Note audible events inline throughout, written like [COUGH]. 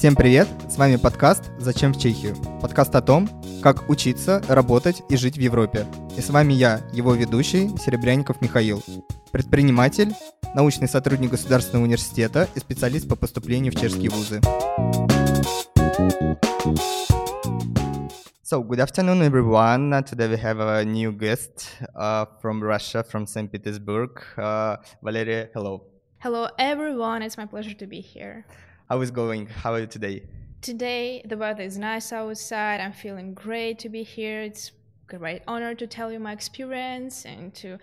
Всем привет! С вами подкаст «Зачем в Чехию?» Подкаст о том, как учиться, работать и жить в Европе. И с вами я, его ведущий, Серебряников Михаил. Предприниматель, научный сотрудник Государственного университета и специалист по поступлению в чешские вузы. So, good afternoon, everyone. Today we have a new guest uh, from Russia, from St. Petersburg. Uh, Valeria, hello. Hello, everyone. It's my pleasure to be here. How is going? How are you today? Today, the weather is nice outside. I'm feeling great to be here. It's a great honor to tell you my experience and to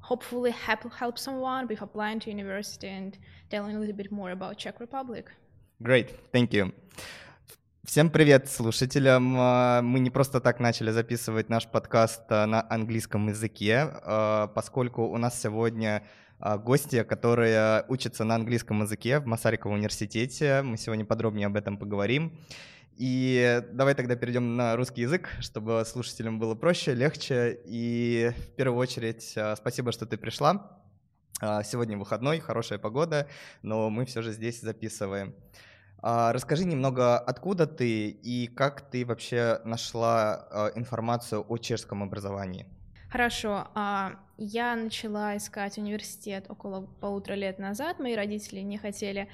hopefully help, help someone with applying to university and telling a little bit more about Czech Republic. Great, thank you. Всем привет слушателям. А, мы не просто так начали записывать наш подкаст а, на английском языке, а, поскольку у нас сегодня гости, которые учатся на английском языке в Масариковом университете. Мы сегодня подробнее об этом поговорим. И давай тогда перейдем на русский язык, чтобы слушателям было проще, легче. И в первую очередь спасибо, что ты пришла. Сегодня выходной, хорошая погода, но мы все же здесь записываем. А, расскажи немного, откуда ты и как ты вообще нашла а, информацию о чешском образовании? Хорошо. А, я начала искать университет около полутора лет назад. Мои родители не хотели,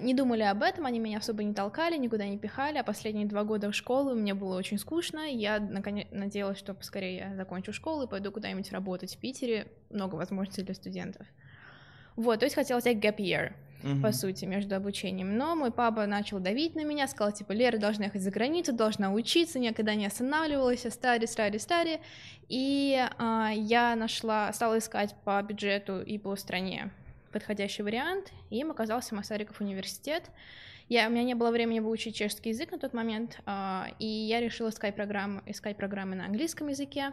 не думали об этом, они меня особо не толкали, никуда не пихали. А последние два года в школу мне было очень скучно. Я наконец надеялась, что поскорее я закончу школу и пойду куда-нибудь работать в Питере. Много возможностей для студентов. Вот, то есть хотела взять gap year угу. по сути, между обучением. Но мой папа начал давить на меня, сказал, типа, Лера должна ехать за границу, должна учиться, никогда не останавливалась, старе, старе, старе. И а, я нашла, стала искать по бюджету и по стране подходящий вариант, и им оказался Масариков университет. Я, у меня не было времени выучить чешский язык на тот момент, а, и я решила искать программы, искать программы на английском языке.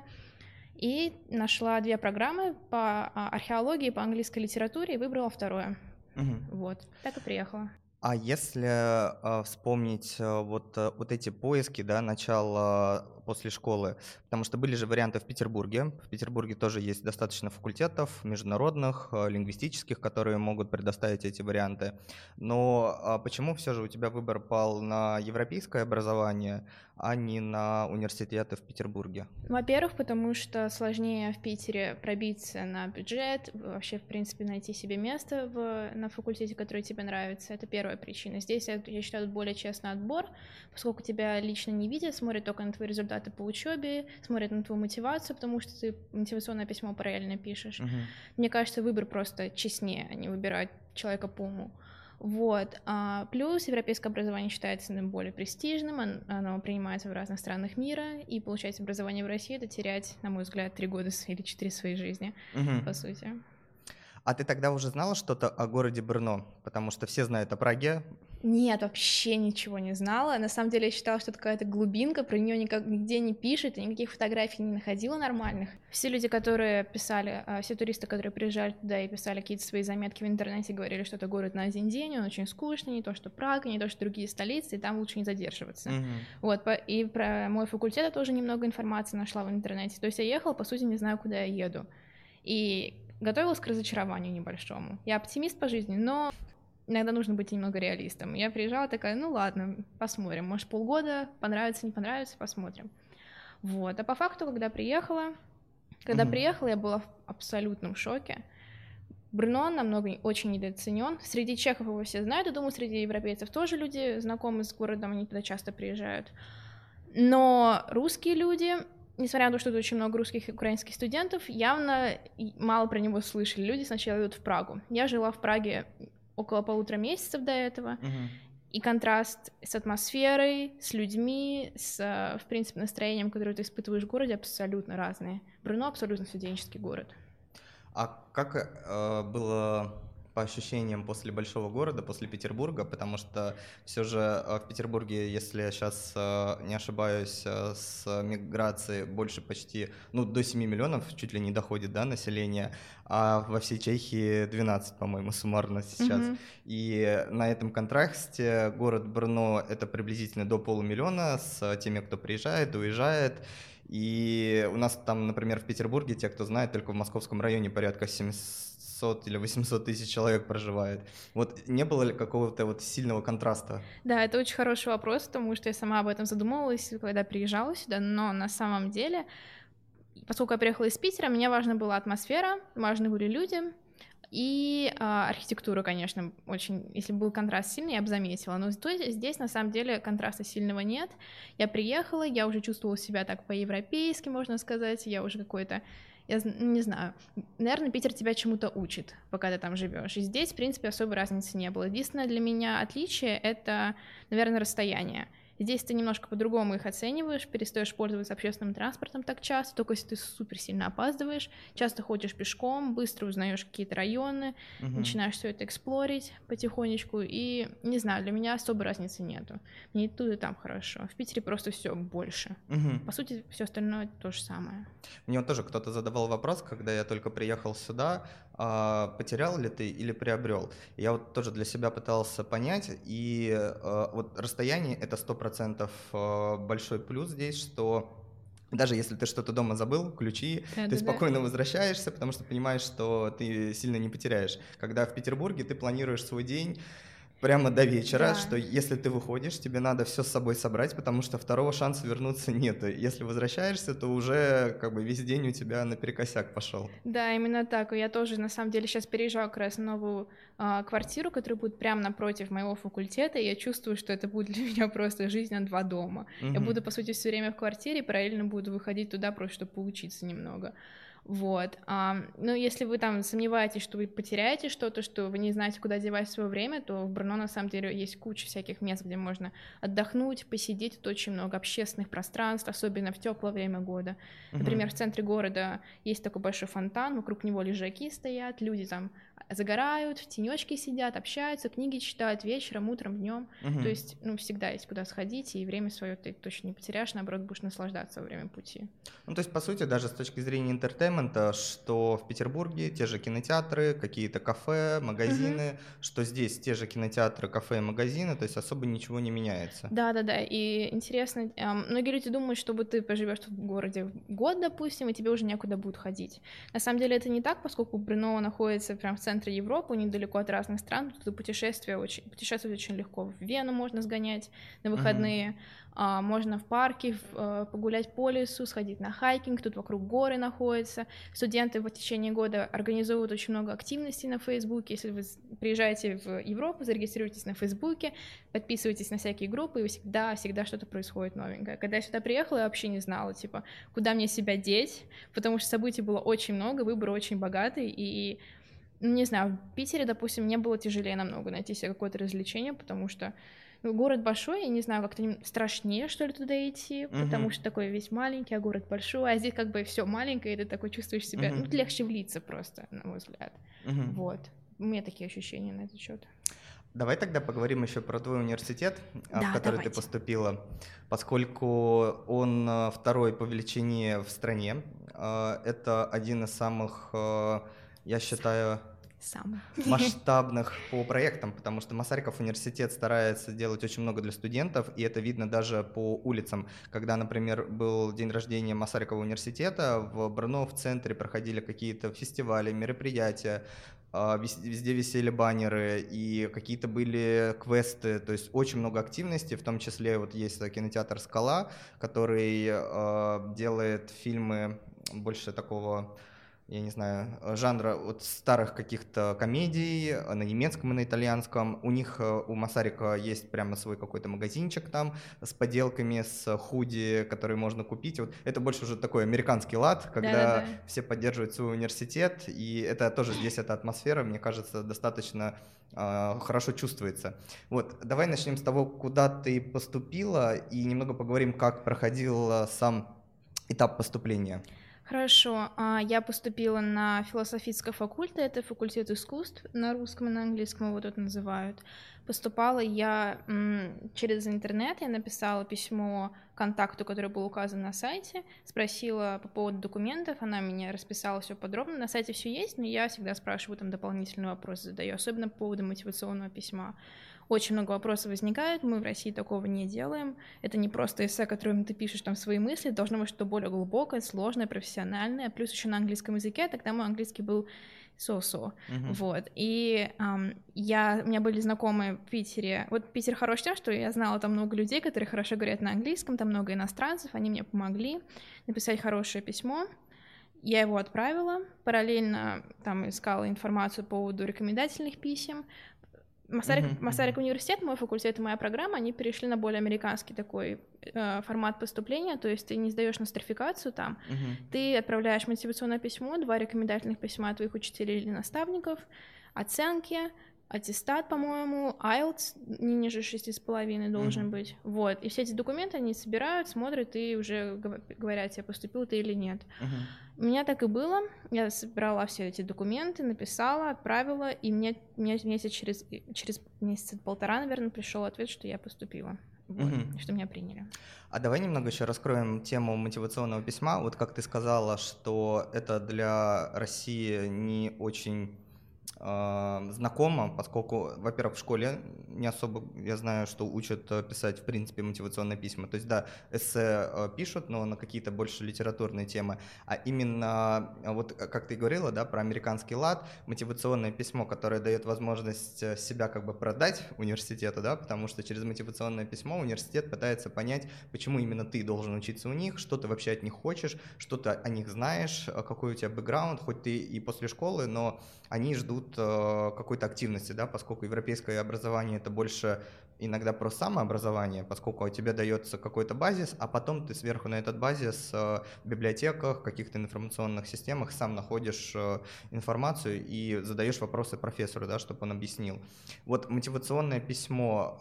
И нашла две программы по а, археологии, по английской литературе и выбрала второе. Угу. Вот, так и приехала. А если э, вспомнить э, вот, э, вот эти поиски, да, начало после школы, потому что были же варианты в Петербурге. В Петербурге тоже есть достаточно факультетов международных, э, лингвистических, которые могут предоставить эти варианты. Но э, почему все же у тебя выбор пал на европейское образование, а не на университеты в Петербурге? Во-первых, потому что сложнее в Питере пробиться на бюджет, вообще, в принципе, найти себе место в, на факультете, который тебе нравится. Это первая причина. Здесь, я считаю, более честный отбор, поскольку тебя лично не видят, смотрят только на твои результаты по учебе, смотрят на твою мотивацию, потому что ты мотивационное письмо параллельно пишешь. Uh-huh. Мне кажется, выбор просто честнее, а не выбирать человека по уму. Вот. А, плюс европейское образование считается наиболее престижным, оно принимается в разных странах мира, и получать образование в России — это терять, на мой взгляд, три года или четыре своей жизни, угу. по сути. А ты тогда уже знала что-то о городе Брно? Потому что все знают о Праге, нет, вообще ничего не знала. На самом деле я считала, что это какая-то глубинка, про нее никак, нигде не пишет, и никаких фотографий не находила нормальных. Все люди, которые писали, а, все туристы, которые приезжали туда и писали какие-то свои заметки в интернете, говорили, что это город на один день, он очень скучный, не то что Прага, не то что другие столицы, и там лучше не задерживаться. Mm-hmm. Вот, и про мой факультет я тоже немного информации нашла в интернете. То есть я ехала, по сути, не знаю, куда я еду. И готовилась к разочарованию небольшому. Я оптимист по жизни, но иногда нужно быть немного реалистом. Я приезжала такая, ну ладно, посмотрим, может полгода, понравится, не понравится, посмотрим. Вот, а по факту, когда приехала, когда mm-hmm. приехала, я была в абсолютном шоке. Брно намного очень недооценен. Среди чехов его все знают, и думаю, среди европейцев тоже люди знакомы с городом, они туда часто приезжают. Но русские люди, несмотря на то, что тут очень много русских и украинских студентов, явно мало про него слышали. Люди сначала идут в Прагу. Я жила в Праге около полутора месяцев до этого. Uh-huh. И контраст с атмосферой, с людьми, с, в принципе, настроением, которое ты испытываешь в городе, абсолютно разные. Бруно абсолютно студенческий город. А как э, было по ощущениям после большого города, после Петербурга, потому что все же э, в Петербурге, если я сейчас э, не ошибаюсь, э, с миграцией больше почти, ну, до 7 миллионов чуть ли не доходит, да, население, а во всей Чехии 12, по-моему, суммарно сейчас. Mm-hmm. И на этом контрасте город Брно — это приблизительно до полумиллиона с теми, кто приезжает, уезжает, и у нас там, например, в Петербурге, те, кто знает, только в московском районе порядка 700 600 или 800 тысяч человек проживает. Вот не было ли какого-то вот сильного контраста? Да, это очень хороший вопрос, потому что я сама об этом задумывалась, когда приезжала сюда, но на самом деле, поскольку я приехала из Питера, мне важна была атмосфера, важны были люди, и э, архитектура, конечно, очень, если был контраст сильный, я бы заметила. Но здесь, здесь на самом деле контраста сильного нет. Я приехала, я уже чувствовала себя так по-европейски, можно сказать. Я уже какой-то я не знаю, наверное, Питер тебя чему-то учит, пока ты там живешь. И здесь, в принципе, особой разницы не было. Единственное для меня отличие — это, наверное, расстояние. Здесь ты немножко по-другому их оцениваешь, перестаешь пользоваться общественным транспортом так часто, только если ты супер сильно опаздываешь, часто ходишь пешком, быстро узнаешь какие-то районы, угу. начинаешь все это эксплорить потихонечку, и не знаю, для меня особой разницы нету. Мне и тут, и там хорошо. В Питере просто все больше. Угу. По сути, все остальное то же самое. Мне вот тоже кто-то задавал вопрос, когда я только приехал сюда, а, потерял ли ты или приобрел. Я вот тоже для себя пытался понять, и а, вот расстояние это сто процентов а, большой плюс здесь, что даже если ты что-то дома забыл, ключи, да, ты да, спокойно да. возвращаешься, потому что понимаешь, что ты сильно не потеряешь. Когда в Петербурге ты планируешь свой день прямо до вечера, да. что если ты выходишь, тебе надо все с собой собрать, потому что второго шанса вернуться нет. Если возвращаешься, то уже как бы весь день у тебя наперекосяк пошел. Да, именно так. Я тоже на самом деле сейчас переезжаю как раз в новую а, квартиру, которая будет прямо напротив моего факультета, и я чувствую, что это будет для [LAUGHS] меня просто жизнь на два дома. Угу. Я буду, по сути, все время в квартире, параллельно буду выходить туда просто, чтобы поучиться немного. Вот. А, ну, если вы там сомневаетесь, что вы потеряете что-то, что вы не знаете, куда девать свое время, то в Брно на самом деле есть куча всяких мест, где можно отдохнуть, посидеть. Тут очень много общественных пространств, особенно в теплое время года. Например, в центре города есть такой большой фонтан, вокруг него лежаки стоят, люди там загорают, в тенечке сидят, общаются, книги читают вечером, утром, днем. Угу. То есть, ну, всегда есть куда сходить, и время свое ты точно не потеряешь, наоборот, будешь наслаждаться во время пути. Ну, то есть, по сути, даже с точки зрения entertainment а, что в Петербурге те же кинотеатры, какие-то кафе, магазины, угу. что здесь те же кинотеатры, кафе и магазины, то есть особо ничего не меняется. Да, да, да. И интересно, многие люди думают, чтобы ты поживешь в городе год, допустим, и тебе уже некуда будет ходить. На самом деле это не так, поскольку Брно находится прямо в центре центре Европы, недалеко от разных стран, тут путешествия очень, путешествовать очень легко. В Вену можно сгонять на выходные, mm-hmm. а, можно в парке в, а, погулять по лесу, сходить на хайкинг, тут вокруг горы находятся. Студенты в течение года организуют очень много активностей на Фейсбуке. Если вы приезжаете в Европу, зарегистрируйтесь на Фейсбуке, подписывайтесь на всякие группы, и всегда, всегда что-то происходит новенькое. Когда я сюда приехала, я вообще не знала, типа, куда мне себя деть, потому что событий было очень много, выбор очень богатый, и не знаю, в Питере, допустим, мне было тяжелее намного найти себе какое-то развлечение, потому что ну, город большой, я не знаю, как-то страшнее, что ли, туда идти, uh-huh. потому что такой весь маленький, а город большой, а здесь как бы все маленькое, и ты такой чувствуешь себя, uh-huh. ну, легче влиться просто, на мой взгляд. Uh-huh. Вот. У меня такие ощущения на этот счет. Давай тогда поговорим еще про твой университет, да, в который давайте. ты поступила, поскольку он э, второй по величине в стране. Э, это один из самых, я считаю, самых [LAUGHS] масштабных по проектам, потому что Масариков университет старается делать очень много для студентов, и это видно даже по улицам. Когда, например, был день рождения Масарикова университета, в Брно в центре проходили какие-то фестивали, мероприятия, а, везде висели баннеры и какие-то были квесты, то есть очень много активности, в том числе вот есть кинотеатр «Скала», который э, делает фильмы больше такого я не знаю, жанра вот старых каких-то комедий на немецком и на итальянском. У них, э, у Масарика есть прямо свой какой-то магазинчик там с поделками, с худи, которые можно купить. Вот это больше уже такой американский лад, когда Да-да-да. все поддерживают свой университет, и это тоже здесь эта атмосфера, мне кажется, достаточно э, хорошо чувствуется. Вот, давай начнем с того, куда ты поступила, и немного поговорим, как проходил сам этап поступления. Хорошо, а, я поступила на философический факультет, это факультет искусств, на русском и на английском его тут называют. Поступала я через интернет, я написала письмо контакту, который был указан на сайте, спросила по поводу документов, она меня расписала все подробно, на сайте все есть, но я всегда спрашиваю там дополнительные вопросы задаю, особенно по поводу мотивационного письма. Очень много вопросов возникает, мы в России такого не делаем. Это не просто эссе, которым ты пишешь там свои мысли, должно быть что-то более глубокое, сложное, профессиональное, плюс еще на английском языке, тогда мой английский был so-so, uh-huh. вот, и um, я, у меня были знакомые в Питере, вот Питер хорош тем, что я знала там много людей, которые хорошо говорят на английском, там много иностранцев, они мне помогли написать хорошее письмо, я его отправила, параллельно там искала информацию по поводу рекомендательных писем, Масарик, uh-huh, Масарик университет, мой факультет и моя программа, они перешли на более американский такой э, формат поступления, то есть ты не сдаешь нострификацию там, uh-huh. ты отправляешь мотивационное письмо, два рекомендательных письма от твоих учителей или наставников, оценки, аттестат, по-моему, IELTS не ниже шести с половиной должен mm-hmm. быть, вот, и все эти документы они собирают, смотрят и уже говорят тебе, поступил ты или нет. Mm-hmm. У меня так и было, я собрала все эти документы, написала, отправила, и мне, мне месяц через, через месяц полтора, наверное, пришел ответ, что я поступила. Вот, mm-hmm. что меня приняли. А давай немного еще раскроем тему мотивационного письма. Вот как ты сказала, что это для России не очень знакомо, поскольку, во-первых, в школе не особо, я знаю, что учат э, писать, в принципе, мотивационные письма. То есть, да, эссе э, пишут, но на какие-то больше литературные темы. А именно, э, вот как ты говорила, да, про американский лад, мотивационное письмо, которое дает возможность себя как бы продать университету, да, потому что через мотивационное письмо университет пытается понять, почему именно ты должен учиться у них, что ты вообще от них хочешь, что ты о них знаешь, какой у тебя бэкграунд, хоть ты и после школы, но они ждут э, какой-то активности, да, поскольку европейское образование это больше иногда про самообразование, поскольку тебе дается какой-то базис, а потом ты сверху на этот базис э, в библиотеках, каких-то информационных системах сам находишь э, информацию и задаешь вопросы профессору, да, чтобы он объяснил. Вот мотивационное письмо,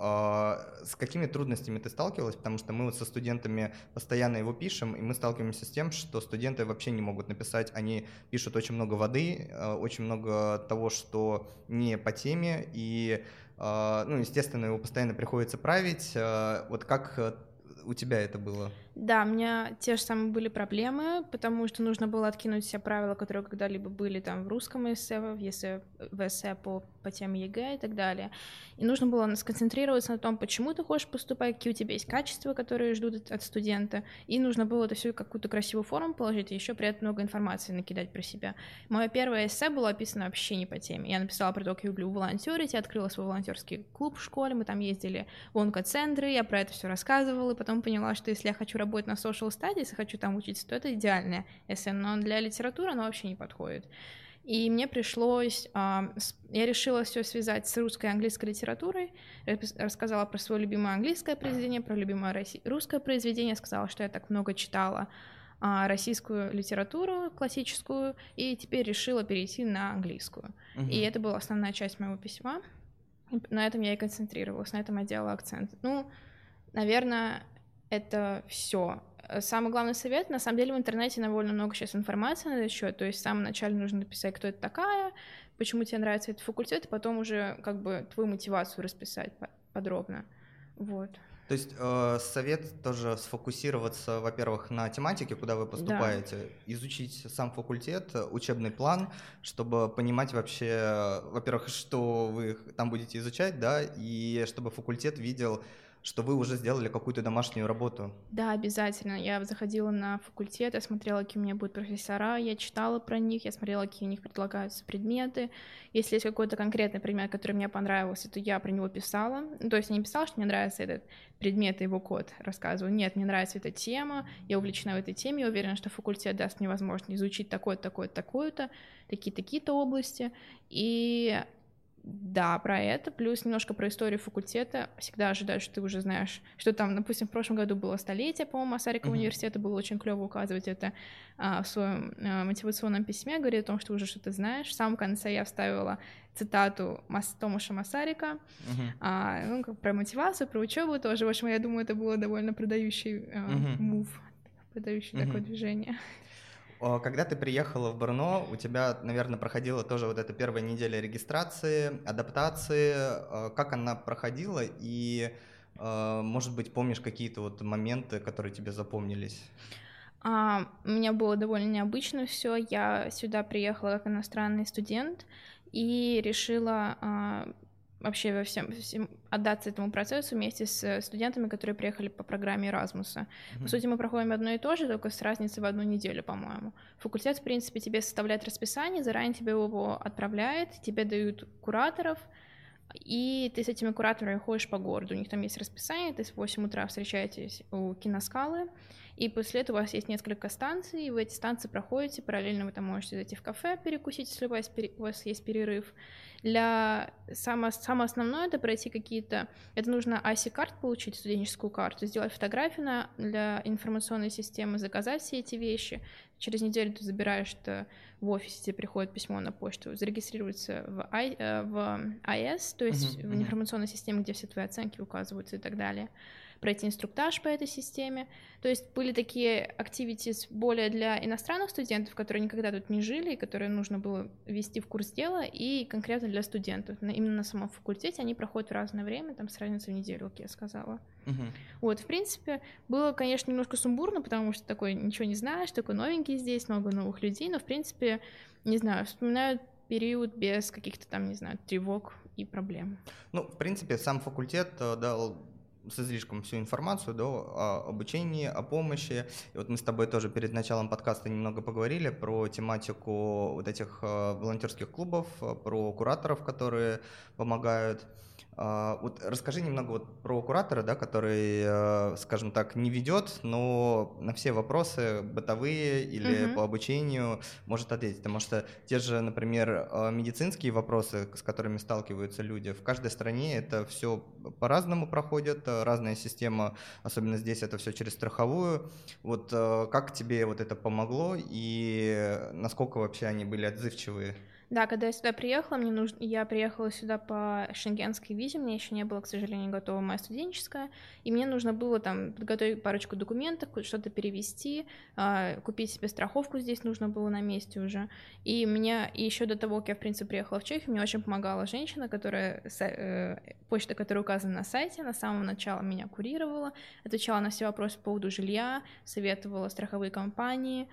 с какими трудностями ты сталкивалась? Потому что мы вот со студентами постоянно его пишем, и мы сталкиваемся с тем, что студенты вообще не могут написать, они пишут очень много воды, очень много того, что не по теме, и а, ну, естественно, его постоянно приходится править. А, вот как э, у тебя это было? Да, у меня те же самые были проблемы, потому что нужно было откинуть все правила, которые когда-либо были там в русском эссе, в эссе, в эссе по, по теме ЕГЭ и так далее. И нужно было сконцентрироваться на том, почему ты хочешь поступать, какие у тебя есть качества, которые ждут от студента, и нужно было это все какую-то красивую форму положить, и еще при этом много информации накидать про себя. Мое первое эссе было описано вообще не по теме. Я написала про то, как я люблю волонтерить, я открыла свой волонтерский клуб в школе, мы там ездили в онкоцентры, я про это все рассказывала, и потом поняла, что если я хочу работать работать на social studies и хочу там учиться, то это идеальное эссе, но для литературы оно вообще не подходит. И мне пришлось, я решила все связать с русской и английской литературой, рассказала про свое любимое английское произведение, про любимое русское произведение, сказала, что я так много читала а, российскую литературу классическую, и теперь решила перейти на английскую. Угу. И это была основная часть моего письма. На этом я и концентрировалась, на этом я делала акцент. Ну, наверное, это все. Самый главный совет, на самом деле в интернете довольно много сейчас информации на этот счет, то есть в самом начале нужно написать, кто это такая, почему тебе нравится этот факультет, и потом уже как бы твою мотивацию расписать подробно. Вот. То есть э, совет тоже сфокусироваться, во-первых, на тематике, куда вы поступаете, да. изучить сам факультет, учебный план, чтобы понимать вообще, во-первых, что вы там будете изучать, да, и чтобы факультет видел что вы уже сделали какую-то домашнюю работу. Да, обязательно. Я заходила на факультет, я смотрела, какие у меня будут профессора, я читала про них, я смотрела, какие у них предлагаются предметы. Если есть какой-то конкретный предмет, который мне понравился, то я про него писала. Ну, то есть я не писала, что мне нравится этот предмет и его код, рассказываю. Нет, мне нравится эта тема, я увлечена в этой теме, я уверена, что факультет даст мне возможность изучить такое-то, такое-то, такое-то, такие-такие-то области. И да, про это, плюс немножко про историю факультета. Всегда ожидаю, что ты уже знаешь, что там, допустим, в прошлом году было столетие, по-моему, Масарикова uh-huh. университета, было очень клево указывать это а, в своем а, мотивационном письме, говорит о том, что уже что-то знаешь. В самом конце я вставила цитату Мас Томаша Масарика, uh-huh. а, ну, как про мотивацию, про учебу тоже. В общем, я думаю, это было довольно продающий а, uh-huh. мув, продающий uh-huh. такое движение. Когда ты приехала в Брно, у тебя, наверное, проходила тоже вот эта первая неделя регистрации, адаптации. Э, как она проходила и, э, может быть, помнишь какие-то вот моменты, которые тебе запомнились? А, у меня было довольно необычно все. Я сюда приехала как иностранный студент и решила а, вообще во всем, всем отдаться этому процессу вместе с студентами, которые приехали по программе Erasmus. Mm-hmm. По сути, мы проходим одно и то же, только с разницей в одну неделю, по-моему. Факультет, в принципе, тебе составляет расписание, заранее тебе его отправляет, тебе дают кураторов, и ты с этими кураторами ходишь по городу. У них там есть расписание, ты с 8 утра встречаетесь у киноскалы, и после этого у вас есть несколько станций, и вы эти станции проходите, параллельно вы там можете зайти в кафе, перекусить, если у вас, у вас есть перерыв. Для самое, самое основное это пройти какие-то... Это нужно IC-карт получить, студенческую карту, сделать фотографию на, для информационной системы, заказать все эти вещи. Через неделю ты забираешь это в офисе, тебе приходит письмо на почту, зарегистрируется в, I, э, в IS, то есть uh-huh, в информационной системе, где все твои оценки указываются и так далее пройти инструктаж по этой системе. То есть были такие activities более для иностранных студентов, которые никогда тут не жили, и которые нужно было ввести в курс дела, и конкретно для студентов. Именно на самом факультете они проходят в разное время, там с разницей в неделю, как я сказала. Uh-huh. Вот, в принципе, было, конечно, немножко сумбурно, потому что такой ничего не знаешь, такой новенький здесь, много новых людей, но, в принципе, не знаю, вспоминаю период без каких-то там, не знаю, тревог и проблем. Ну, в принципе, сам факультет э, дал с излишком всю информацию да, о обучении, о помощи. И вот мы с тобой тоже перед началом подкаста немного поговорили про тематику вот этих э, волонтерских клубов, э, про кураторов, которые помогают. А, вот расскажи немного вот про куратора, да, который, э, скажем так, не ведет, но на все вопросы бытовые или угу. по обучению может ответить. Потому что те же, например, э, медицинские вопросы, с которыми сталкиваются люди, в каждой стране это все по-разному проходит, э, разная система, особенно здесь это все через страховую. Вот как тебе вот это помогло и насколько вообще они были отзывчивые? Да, когда я сюда приехала, мне нужно, я приехала сюда по шенгенской визе, мне еще не было, к сожалению, готова моя студенческая, и мне нужно было там подготовить парочку документов, что-то перевести, а, купить себе страховку здесь нужно было на месте уже. И меня и еще до того, как я в принципе приехала в Чехию, мне очень помогала женщина, которая э, почта, которая указана на сайте, на самом начале меня курировала, отвечала на все вопросы по поводу жилья, советовала страховые компании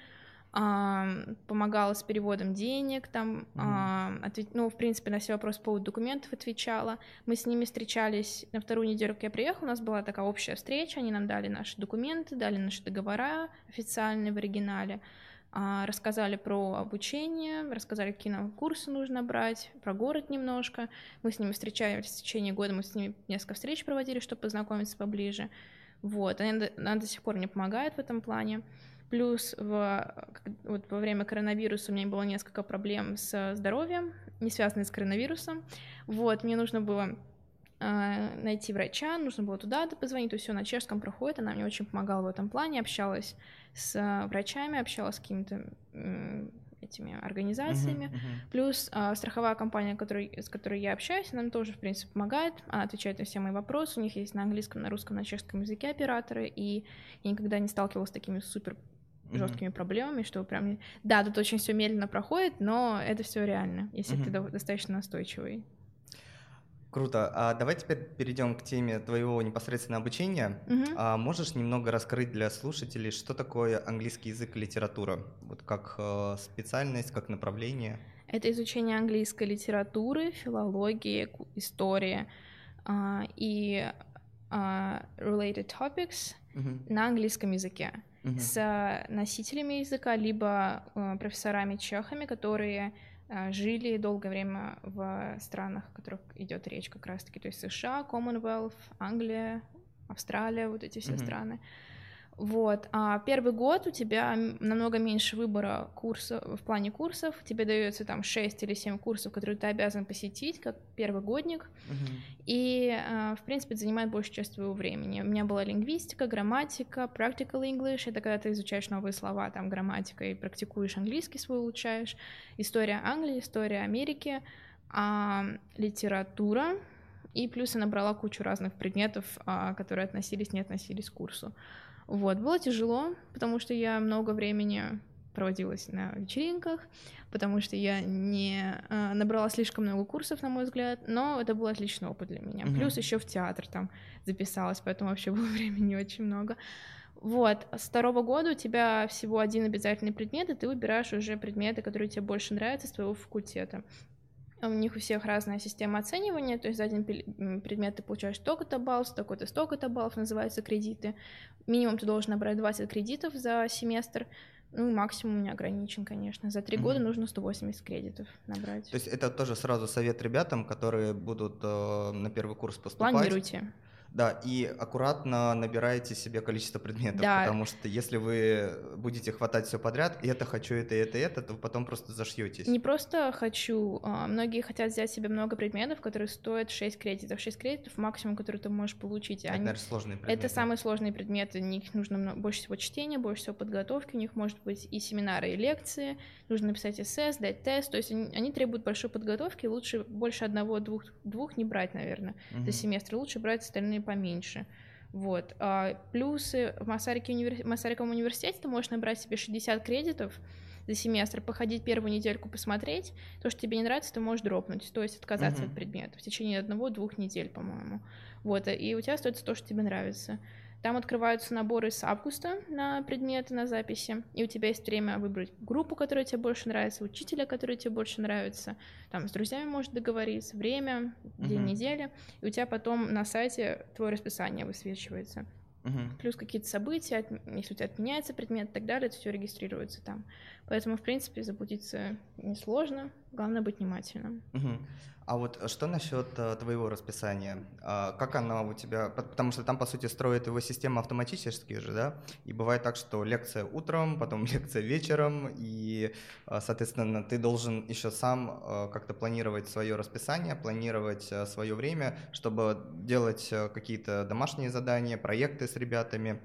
помогала с переводом денег, там, mm-hmm. ответ... ну, в принципе, на все вопросы по поводу документов отвечала. Мы с ними встречались на вторую неделю, как я приехала, у нас была такая общая встреча, они нам дали наши документы, дали наши договора официальные в оригинале, а, рассказали про обучение, рассказали, какие нам курсы нужно брать, про город немножко. Мы с ними встречались в течение года, мы с ними несколько встреч проводили, чтобы познакомиться поближе. Вот, она, она до сих пор мне помогает в этом плане. Плюс в, вот во время коронавируса у меня было несколько проблем с здоровьем, не связанные с коронавирусом. Вот, мне нужно было э, найти врача, нужно было туда позвонить, то есть все на чешском проходит, она мне очень помогала в этом плане, общалась с врачами, общалась с какими-то этими организациями. Uh-huh, uh-huh. Плюс э, страховая компания, который, с которой я общаюсь, она мне тоже, в принципе, помогает. Она отвечает на все мои вопросы. У них есть на английском, на русском, на чешском языке операторы, и я никогда не сталкивалась с такими супер жесткими mm-hmm. проблемами, что прям... Да, тут очень все медленно проходит, но это все реально, если mm-hmm. ты достаточно настойчивый. Круто. А давай теперь перейдем к теме твоего непосредственного обучения. Mm-hmm. А можешь немного раскрыть для слушателей, что такое английский язык и литература? Вот как э, специальность, как направление? Это изучение английской литературы, филологии, истории э, и э, related topics mm-hmm. на английском языке угу. с носителями языка, либо э, профессорами-чехами, которые э, жили долгое время в странах, о которых идет речь как раз-таки, то есть США, Commonwealth, Англия, Австралия, вот эти все угу. страны. Вот. А первый год у тебя намного меньше выбора курсов в плане курсов. Тебе дается там 6 или 7 курсов, которые ты обязан посетить, как первый годник. Uh-huh. И, а, в принципе, это занимает большую часть твоего времени. У меня была лингвистика, грамматика, practical English. Это когда ты изучаешь новые слова, там, грамматика, и практикуешь английский свой, улучшаешь. История Англии, история Америки, а, литература. И плюс я набрала кучу разных предметов, а, которые относились, не относились к курсу. Вот, было тяжело, потому что я много времени проводилась на вечеринках, потому что я не э, набрала слишком много курсов, на мой взгляд, но это был отличный опыт для меня. Mm-hmm. Плюс еще в театр там записалась, поэтому вообще [LAUGHS] было времени очень много. Вот, с второго года у тебя всего один обязательный предмет, и ты выбираешь уже предметы, которые тебе больше нравятся с твоего факультета. У них у всех разная система оценивания, то есть за один предмет ты получаешь столько-то баллов, столько-то, столько-то баллов, называются кредиты. Минимум ты должен набрать 20 кредитов за семестр, ну, максимум не ограничен, конечно. За три mm-hmm. года нужно 180 кредитов набрать. То есть это тоже сразу совет ребятам, которые будут э, на первый курс поступать. Планируйте. Да, и аккуратно набираете себе количество предметов, да. потому что если вы будете хватать все подряд, это хочу, это, это, это, то потом просто зашьетесь. Не просто хочу, а многие хотят взять себе много предметов, которые стоят 6 кредитов. 6 кредитов максимум, который ты можешь получить. Это, Они... наверное, сложные предметы. Это самые сложные предметы, у них нужно больше всего чтения, больше всего подготовки, у них может быть и семинары, и лекции, нужно написать эссе, сдать тест, то есть они, они требуют большой подготовки, лучше больше одного-двух двух не брать, наверное, угу. за семестр, лучше брать остальные поменьше. Вот. А плюсы в Масарике универ... Масариковом университете ты можешь набрать себе 60 кредитов за семестр, походить первую недельку, посмотреть. То, что тебе не нравится, ты можешь дропнуть, то есть отказаться uh-huh. от предмета в течение одного-двух недель, по-моему. Вот. И у тебя остается то, что тебе нравится. Там открываются наборы с августа на предметы, на записи, и у тебя есть время выбрать группу, которая тебе больше нравится, учителя, который тебе больше нравится, там с друзьями можешь договориться, время, день uh-huh. недели, и у тебя потом на сайте твое расписание высвечивается. Uh-huh. Плюс какие-то события, если у тебя отменяется предмет и так далее, это все регистрируется там. Поэтому, в принципе, заблудиться несложно, главное быть внимательным. Uh-huh. А вот что насчет э, твоего расписания? А, как оно у тебя? Потому что там, по сути, строит его система автоматически же, да? И бывает так, что лекция утром, потом [LAUGHS] лекция вечером, и, э, соответственно, ты должен еще сам э, как-то планировать свое расписание, планировать свое время, чтобы делать какие-то домашние задания, проекты с ребятами.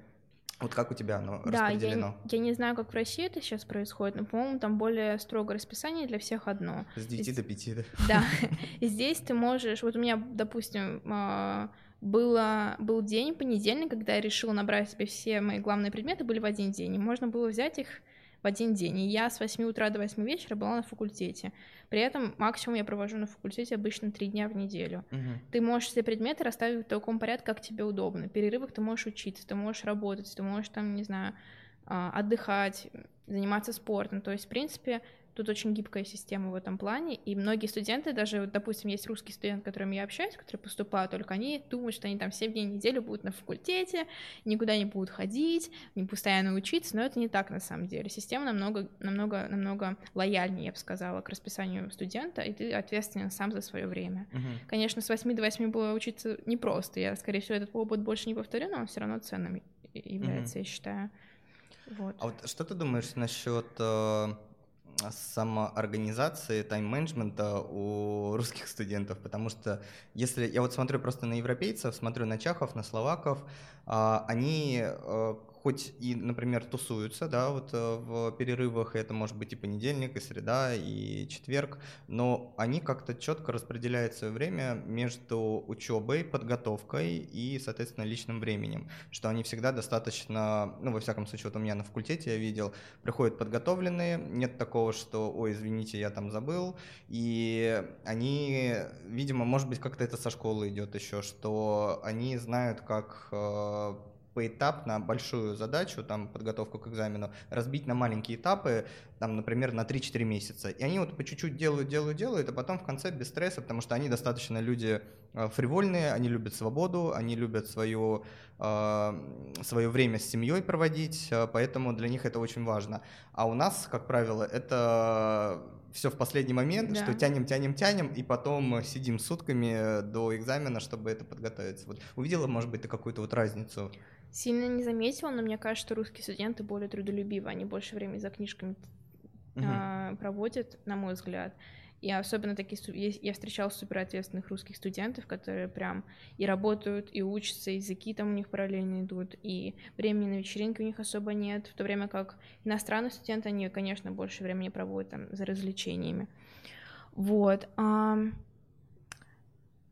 Вот как у тебя оно да, распределено? Я, я не знаю, как в России это сейчас происходит, но, по-моему, там более строгое расписание для всех одно. С 9 Здесь... до 5, да? Да. [LAUGHS] [LAUGHS] Здесь ты можешь... Вот у меня, допустим, а, было, был день, понедельник, когда я решила набрать себе все мои главные предметы, были в один день, и можно было взять их в один день. И я с 8 утра до 8 вечера была на факультете. При этом максимум я провожу на факультете обычно 3 дня в неделю. Угу. Ты можешь все предметы расставить в таком порядке, как тебе удобно. В перерывах ты можешь учиться, ты можешь работать, ты можешь там, не знаю, а, отдыхать, заниматься спортом. То есть, в принципе, Тут очень гибкая система в этом плане, и многие студенты, даже, допустим, есть русский студент, с которым я общаюсь, которые поступают, только они думают, что они там 7 дней в неделю будут на факультете, никуда не будут ходить, не постоянно учиться, но это не так на самом деле. Система намного, намного, намного лояльнее, я бы сказала, к расписанию студента, и ты ответственен сам за свое время. Угу. Конечно, с 8 до 8 было учиться непросто, я, скорее всего, этот опыт больше не повторю, но он все равно ценным является, угу. я считаю. Вот. А вот что ты думаешь насчет э, самоорганизации, тайм-менеджмента у русских студентов, потому что если я вот смотрю просто на европейцев, смотрю на чахов, на словаков, а, они э, хоть и, например, тусуются, да, вот э, в перерывах, это может быть и понедельник, и среда, и четверг, но они как-то четко распределяют свое время между учебой, подготовкой и, соответственно, личным временем, что они всегда достаточно, ну, во всяком случае, вот у меня на факультете я видел, приходят подготовленные, нет такого, что, ой, извините, я там забыл, и они, видимо, может быть, как-то это со школы идет еще, что они знают, как э, поэтапно большую задачу, там, подготовку к экзамену, разбить на маленькие этапы, там, например, на 3-4 месяца. И они вот по чуть-чуть делают, делают, делают, а потом в конце без стресса, потому что они достаточно люди э, фривольные, они любят свободу, они любят свое, э, свое время с семьей проводить, э, поэтому для них это очень важно. А у нас, как правило, это все в последний момент, да. что тянем, тянем, тянем, и потом сидим сутками до экзамена, чтобы это подготовиться. Вот увидела, может быть, ты какую-то вот разницу? Сильно не заметила, но мне кажется, что русские студенты более трудолюбивы, они больше времени за книжками угу. проводят, на мой взгляд. И особенно такие, я встречала супер ответственных русских студентов, которые прям и работают, и учатся, языки там у них параллельно идут, и времени на вечеринки у них особо нет, в то время как иностранные студенты, они, конечно, больше времени проводят там за развлечениями. Вот. А,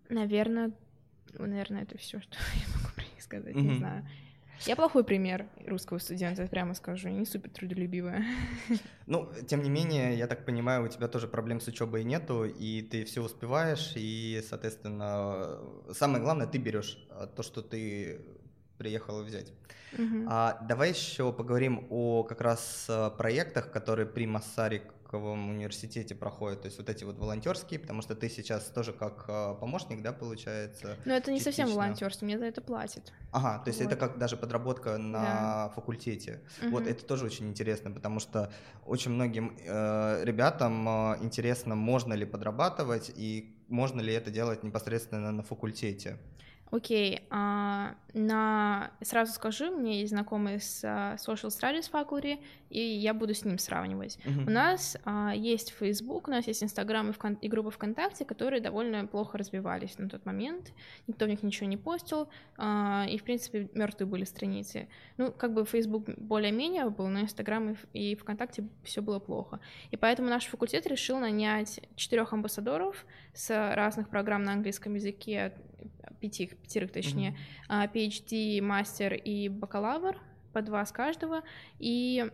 наверное, наверное, это все, что [LAUGHS] я могу про них сказать, mm-hmm. не знаю. Я плохой пример русского студента, прямо скажу, не супер трудолюбивая. Ну, тем не менее, я так понимаю, у тебя тоже проблем с учебой нету, и ты все успеваешь, и, соответственно, самое главное, ты берешь а, то, что ты приехала взять. Uh-huh. А, давай еще поговорим о как раз проектах, которые при Массарик английском университете проходят? То есть вот эти вот волонтерские, потому что ты сейчас тоже как а, помощник, да, получается? Но это не частично. совсем волонтерство, мне за это платят. Ага, то есть вот. это как даже подработка на да. факультете. Угу. Вот это тоже очень интересно, потому что очень многим э, ребятам э, интересно, можно ли подрабатывать и можно ли это делать непосредственно на факультете. Окей, а, на... сразу скажу, у меня есть знакомый с uh, Social Studies faculty, и я буду с ним сравнивать. Uh-huh. У нас а, есть Facebook, у нас есть Instagram и, вкон... и группа ВКонтакте, которые довольно плохо развивались на тот момент. Никто в них ничего не постил, а, и, в принципе, мертвые были страницы. Ну, как бы Facebook более-менее был, но Instagram и, и ВКонтакте все было плохо. И поэтому наш факультет решил нанять четырех амбассадоров с разных программ на английском языке, пяти, пятерых точнее, mm-hmm. PhD, мастер и бакалавр, по два с каждого, и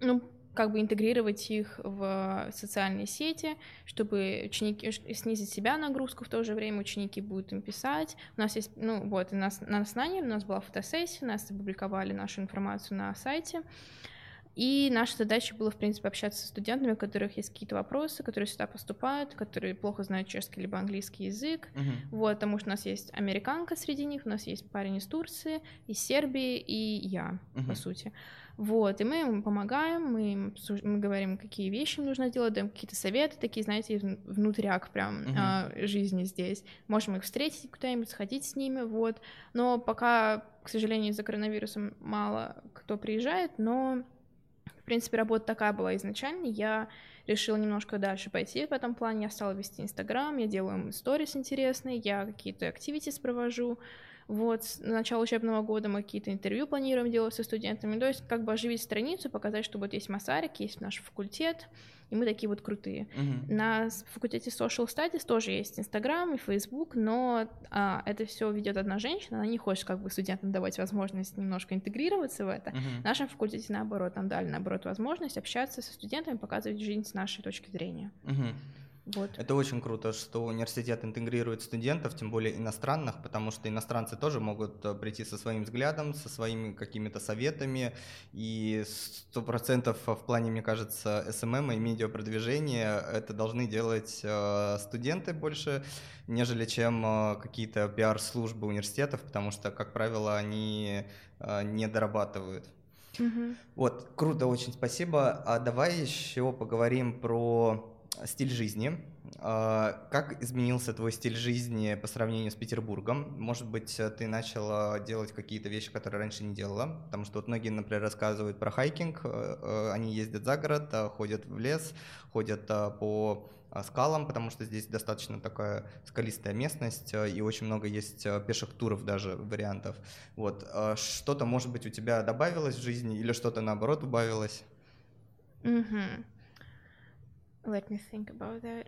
ну, как бы интегрировать их в социальные сети, чтобы ученики снизить себя нагрузку в то же время, ученики будут им писать. У нас есть, ну вот, у нас на основании у нас была фотосессия, у нас опубликовали нашу информацию на сайте. И наша задача была, в принципе, общаться с студентами, у которых есть какие-то вопросы, которые сюда поступают, которые плохо знают чешский либо английский язык. Uh-huh. Вот, потому что у нас есть американка среди них, у нас есть парень из Турции, из Сербии и я, uh-huh. по сути. Вот, и мы им помогаем, мы, им, мы говорим, какие вещи им нужно делать, даем какие-то советы, такие, знаете, внутряк прям uh-huh. а, жизни здесь. Можем их встретить куда-нибудь, сходить с ними, вот. Но пока, к сожалению, из-за коронавируса мало кто приезжает, но в принципе, работа такая была изначально. Я решила немножко дальше пойти в этом плане. Я стала вести Инстаграм, я делаю сторис интересные, я какие-то активити провожу. Вот, с начала учебного года мы какие-то интервью планируем делать со студентами, то есть как бы оживить страницу, показать, что вот есть Масарик, есть наш факультет, и мы такие вот крутые. Uh-huh. На факультете Social Studies тоже есть Инстаграм и Фейсбук, но а, это все ведет одна женщина, она не хочет как бы студентам давать возможность немножко интегрироваться в это. Uh-huh. В нашем факультете наоборот, нам дали наоборот возможность общаться со студентами, показывать жизнь с нашей точки зрения. Uh-huh. Вот. Это очень круто, что университет интегрирует студентов, тем более иностранных, потому что иностранцы тоже могут э, прийти со своим взглядом, со своими какими-то советами, и сто процентов в плане, мне кажется, SMM эм эм и медиапродвижения это должны делать э, студенты больше, нежели чем э, какие-то пиар-службы университетов, потому что, как правило, они не дорабатывают. Угу. Вот, круто, очень спасибо. А давай еще поговорим про стиль жизни. А, как изменился твой стиль жизни по сравнению с Петербургом? Может быть, ты начала делать какие-то вещи, которые раньше не делала? Потому что вот многие, например, рассказывают про хайкинг, э, э, они ездят за город, э, ходят в лес, ходят по скалам, потому что здесь достаточно такая скалистая местность, и очень много есть пеших туров даже вариантов. Вот. Что-то, может быть, у тебя добавилось в жизни или что-то, наоборот, убавилось? Mm-hmm. Let me think about that.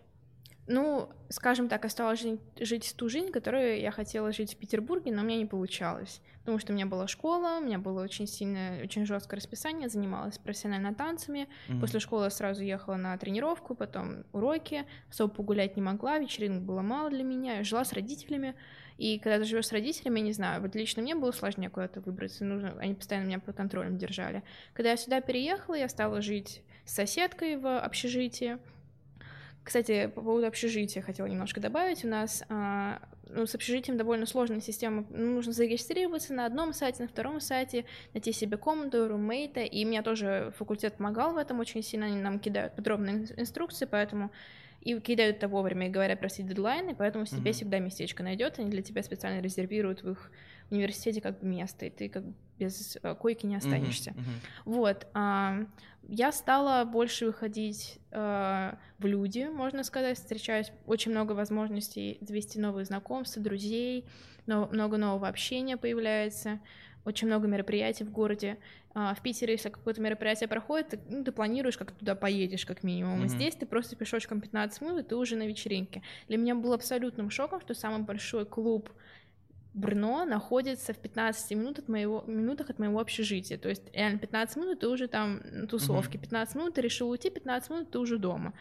Ну, скажем так, осталось жить, жить ту жизнь, которую я хотела жить в Петербурге, но у меня не получалось. Потому что у меня была школа, у меня было очень сильное, очень жесткое расписание, занималась профессионально танцами. Mm-hmm. После школы я сразу ехала на тренировку, потом уроки. Особо погулять не могла, вечеринок было мало для меня. Я жила с родителями. И когда ты живешь с родителями, я не знаю, вот лично мне было сложнее куда-то выбраться, нужно, они постоянно меня под контролем держали. Когда я сюда переехала, я стала жить с соседкой в общежитии. Кстати, по поводу общежития хотела немножко добавить. У нас а, ну, с общежитием довольно сложная система. Ну, нужно зарегистрироваться на одном сайте, на втором сайте, найти себе комнату, румейта. И меня тоже факультет помогал в этом очень сильно. Они нам кидают подробные инструкции, поэтому и кидают это вовремя и говорят просить дедлайны, поэтому mm-hmm. тебе всегда местечко найдет, они для тебя специально резервируют в их университете как бы место, и ты как бы без э, койки не останешься. Mm-hmm. Mm-hmm. Вот. А, я стала больше выходить а, в люди, можно сказать, встречаюсь, очень много возможностей завести новые знакомства, друзей, но, много нового общения появляется, очень много мероприятий в городе. А, в Питере, если какое-то мероприятие проходит, ты, ну, ты планируешь, как туда поедешь, как минимум. Mm-hmm. здесь ты просто пешочком 15 минут, и ты уже на вечеринке. Для меня было абсолютным шоком, что самый большой клуб Брно находится в 15 минут от моего, минутах от моего общежития. То есть реально 15 минут ты уже там на тусовке, 15 минут ты решил уйти, 15 минут ты уже дома.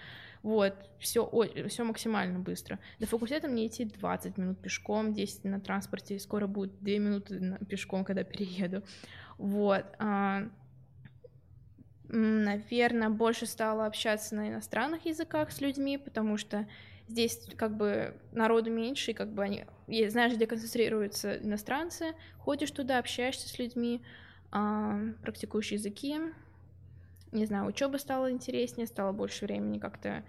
Вот, все, все максимально быстро. До факультета мне идти 20 минут пешком, 10 на транспорте, скоро будет 2 минуты пешком, когда перееду. Вот. А, Наверное, больше стала общаться на иностранных языках с людьми, потому что здесь как бы народу меньше, и как бы они, знаешь, где концентрируются иностранцы, ходишь туда, общаешься с людьми, практикуешь языки, не знаю, учеба стала интереснее, стало больше времени как-то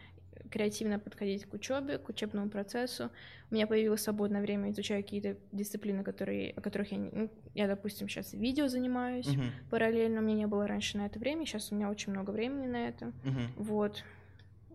креативно подходить к учебе, к учебному процессу. У меня появилось свободное время, изучаю какие-то дисциплины, которые, о которых я, ну, я, допустим, сейчас видео занимаюсь uh-huh. параллельно, у меня не было раньше на это время, сейчас у меня очень много времени на это. Uh-huh. Вот.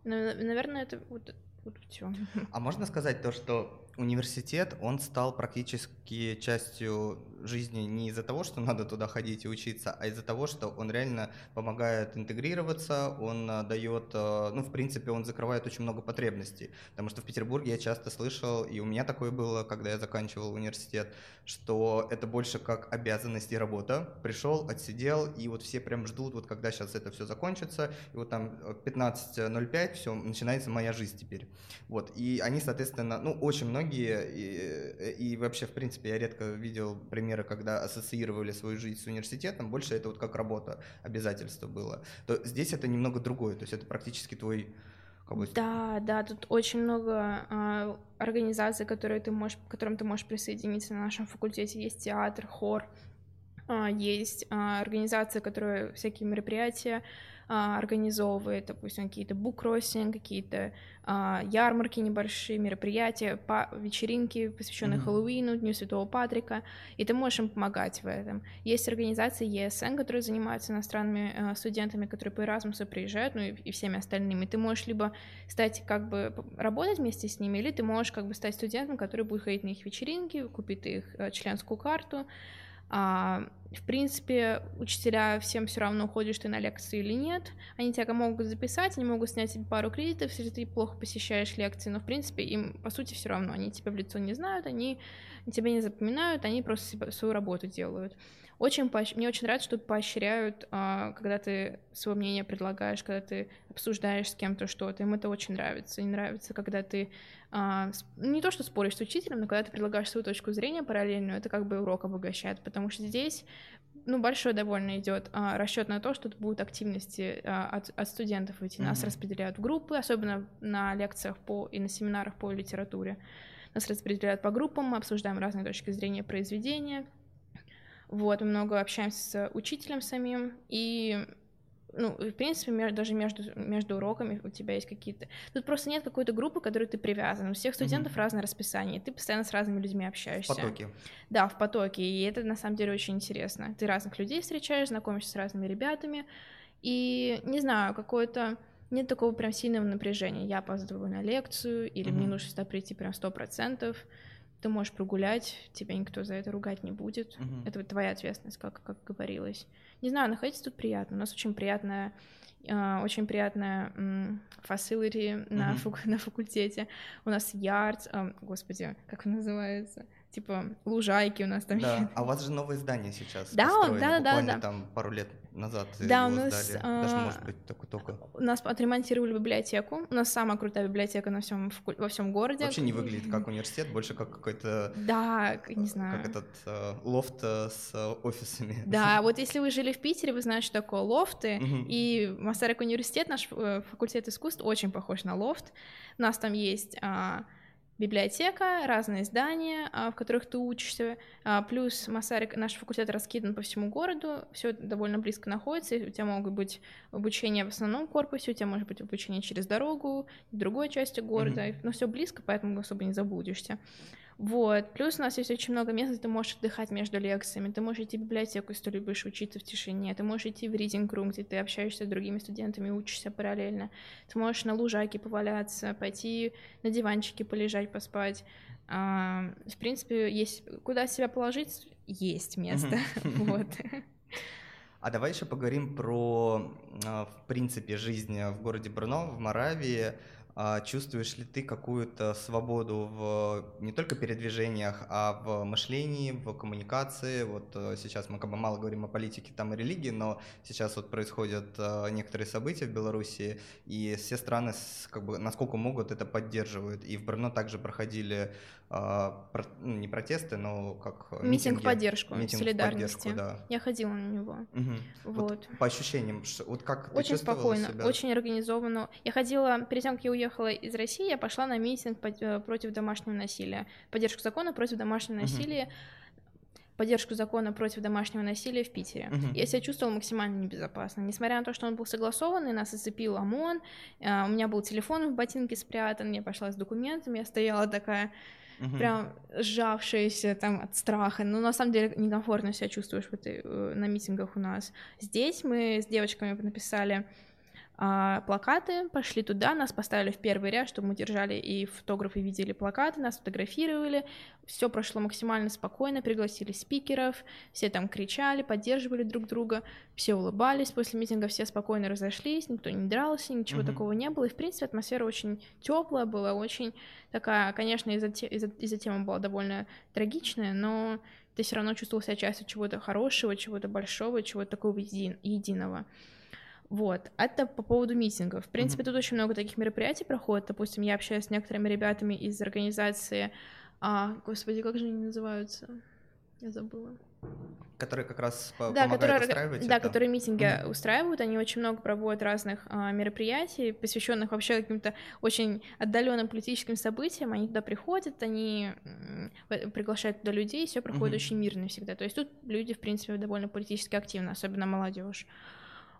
Но, наверное, это вот, вот все. А можно сказать то, что университет, он стал практически частью жизни не из-за того, что надо туда ходить и учиться, а из-за того, что он реально помогает интегрироваться, он э, дает, э, ну, в принципе, он закрывает очень много потребностей. Потому что в Петербурге я часто слышал, и у меня такое было, когда я заканчивал университет, что это больше как обязанность и работа. Пришел, отсидел, и вот все прям ждут, вот когда сейчас это все закончится, и вот там 15.05, все, начинается моя жизнь теперь. Вот, и они, соответственно, ну, очень многие, и, и вообще, в принципе, я редко видел пример примеры, когда ассоциировали свою жизнь с университетом, больше это вот как работа, обязательство было, то здесь это немного другое, то есть это практически твой да, да, тут очень много э, организаций, которые ты можешь, к которым ты можешь присоединиться на нашем факультете. Есть театр, хор, э, есть э, организации, которые всякие мероприятия а, организовывает, допустим, какие-то буккроссинг, какие-то а, ярмарки небольшие, мероприятия, по, вечеринки, посвященные mm-hmm. Хэллоуину, Дню Святого Патрика, и ты можешь им помогать в этом. Есть организации ESN, которые занимаются иностранными а, студентами, которые по Erasmus приезжают, ну и, и всеми остальными. Ты можешь либо стать как бы работать вместе с ними, или ты можешь как бы стать студентом, который будет ходить на их вечеринки, купить их а, членскую карту, в принципе, учителя всем все равно, ходишь ты на лекции или нет. Они тебя могут записать, они могут снять себе пару кредитов, если ты плохо посещаешь лекции, но, в принципе, им, по сути, все равно. Они тебя в лицо не знают, они тебя не запоминают, они просто свою работу делают. Очень поощ... Мне очень нравится, что поощряют, а, когда ты свое мнение предлагаешь, когда ты обсуждаешь с кем-то что-то. Им это очень нравится. Им нравится, когда ты а, не то, что споришь с учителем, но когда ты предлагаешь свою точку зрения параллельную, это как бы урок обогащает, потому что здесь ну, большой довольно идет а, расчет на то, что тут будут активности а, от, от студентов идти. Mm-hmm. Нас распределяют в группы, особенно на лекциях по и на семинарах по литературе. Нас распределяют по группам, мы обсуждаем разные точки зрения произведения. Вот, мы много общаемся с учителем самим, и ну, в принципе, даже между, между уроками у тебя есть какие-то... Тут просто нет какой-то группы, к которой ты привязан. У всех студентов mm-hmm. разное расписание, и ты постоянно с разными людьми общаешься. В потоке. Да, в потоке, и это на самом деле очень интересно. Ты разных людей встречаешь, знакомишься с разными ребятами, и, не знаю, какое-то... Нет такого прям сильного напряжения. Я опаздываю на лекцию, или mm-hmm. мне нужно сюда прийти прям сто процентов ты можешь прогулять, тебя никто за это ругать не будет. Угу. Это твоя ответственность, как, как говорилось. Не знаю, находиться тут приятно. У нас очень приятная, э, очень приятная facility угу. на, фак, [LAUGHS] на факультете. У нас ярд, э, господи, как он называется? Типа лужайки у нас там. Да, а у вас же новое здание сейчас. Да, да, да, да. Там пару лет назад да, у нас, сдали. А, Даже, может быть, только-только. У нас отремонтировали библиотеку. У нас самая крутая библиотека на всем, во всем городе. Вообще не выглядит как университет, больше как какой-то... Да, не знаю. Как этот э, лофт э, с офисами. Да, вот если вы жили в Питере, вы знаете, что такое лофты. И Масарик университет, наш э, факультет искусств, очень похож на лофт. У нас там есть... А, библиотека, разные здания, а, в которых ты учишься, а, плюс Масарик, наш факультет раскидан по всему городу, все довольно близко находится, у тебя могут быть обучение в основном корпусе, у тебя может быть обучение через дорогу, в другой части города, mm-hmm. но все близко, поэтому особо не заблудишься. Вот. Плюс у нас есть очень много мест, где ты можешь отдыхать между лекциями. Ты можешь идти в библиотеку, если ты любишь учиться в тишине. Ты можешь идти в reading room, где ты общаешься с другими студентами, учишься параллельно. Ты можешь на лужайке поваляться, пойти на диванчике полежать, поспать. А, в принципе, есть куда себя положить, есть место. [LAUGHS] Вот. А давай еще поговорим про, а, в принципе, жизнь в городе Брно, в Моравии. А чувствуешь ли ты какую-то свободу в не только передвижениях, а в мышлении, в коммуникации? Вот э, сейчас мы как бы мало говорим о политике там и религии, но сейчас вот происходят э, некоторые события в Беларуси, и все страны как бы насколько могут это поддерживают. И в Брно также проходили а, ну, не протесты, но как митинг митинги, в поддержку, митинг солидарности. Поддержку, да. Я ходила на него. Угу. Вот. вот. По ощущениям, вот как очень спокойно, себя? очень организованно. Я ходила перед тем, как я уехала из России, я пошла на митинг э, против домашнего насилия, поддержку закона против домашнего угу. насилия поддержку закона против домашнего насилия в Питере. Uh-huh. Я себя чувствовала максимально небезопасно. Несмотря на то, что он был согласованный, нас зацепил ОМОН, э, у меня был телефон в ботинке спрятан, я пошла с документами, я стояла такая угу. прям сжавшаяся там от страха. Но на самом деле некомфортно себя чувствуешь в этой, э, на митингах у нас. Здесь мы с девочками написали а, плакаты, пошли туда, нас поставили в первый ряд, чтобы мы держали и фотографы видели плакаты, нас фотографировали, все прошло максимально спокойно, пригласили спикеров, все там кричали, поддерживали друг друга, все улыбались, после митинга все спокойно разошлись, никто не дрался, ничего mm-hmm. такого не было, и в принципе атмосфера очень теплая была, очень такая, конечно, из-за, из-за, из-за темы была довольно трагичная, но ты все равно чувствовал себя частью чего-то хорошего, чего-то большого, чего-то такого еди- единого. Вот, это по поводу митингов. В принципе, mm-hmm. тут очень много таких мероприятий проходит. Допустим, я общаюсь с некоторыми ребятами из организации, а, господи, как же они называются? Я забыла. Которые как раз да, которые, устраивать Да, это? которые митинги mm-hmm. устраивают, они очень много проводят разных а, мероприятий, посвященных вообще каким-то очень отдаленным политическим событиям. Они туда приходят, они приглашают туда людей, все проходит mm-hmm. очень мирно всегда. То есть тут люди, в принципе, довольно политически активны, особенно молодежь.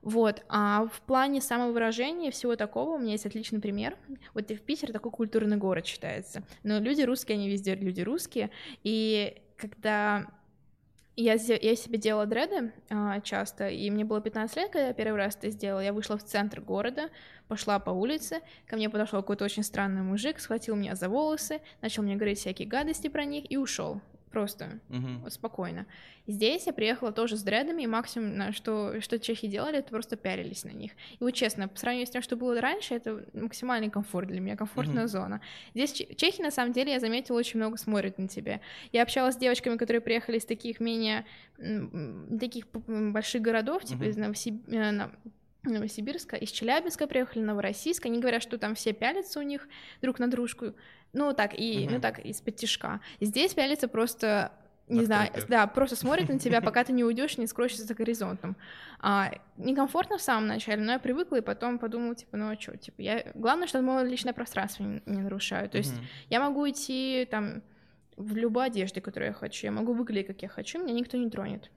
Вот, а в плане самовыражения и всего такого у меня есть отличный пример. Вот в Питере такой культурный город считается. Но люди русские, они везде люди русские. И когда я, я себе делала дреды а, часто, и мне было 15 лет, когда я первый раз это сделала. Я вышла в центр города, пошла по улице, ко мне подошел какой-то очень странный мужик, схватил меня за волосы, начал мне говорить всякие гадости про них и ушел. Просто вот спокойно. Здесь я приехала тоже с дредами, и максимум, на что, что чехи делали, это просто пялились на них. И вот честно, по сравнению с тем, что было раньше, это максимальный комфорт для меня, комфортная uh-huh. зона. Здесь чехи, на самом деле, я заметила, очень много смотрят на тебя. Я общалась с девочками, которые приехали из таких менее, таких больших городов, типа uh-huh. из Новосибирска, Новосибирска, из Челябинска приехали, Новороссийск, они говорят, что там все пялятся у них друг на дружку, ну так, и, угу. ну так, из-под тишка. Здесь пялятся просто не знаю, да, просто смотрят на тебя, [LAUGHS] пока ты не уйдешь, не скроешься за горизонтом. А, некомфортно в самом начале, но я привыкла и потом подумала, типа, ну а что, типа, я... Главное, что мое личное пространство не, не нарушаю. То есть я могу идти там в любой одежде, которую я хочу, я могу выглядеть, как я хочу, меня никто не тронет.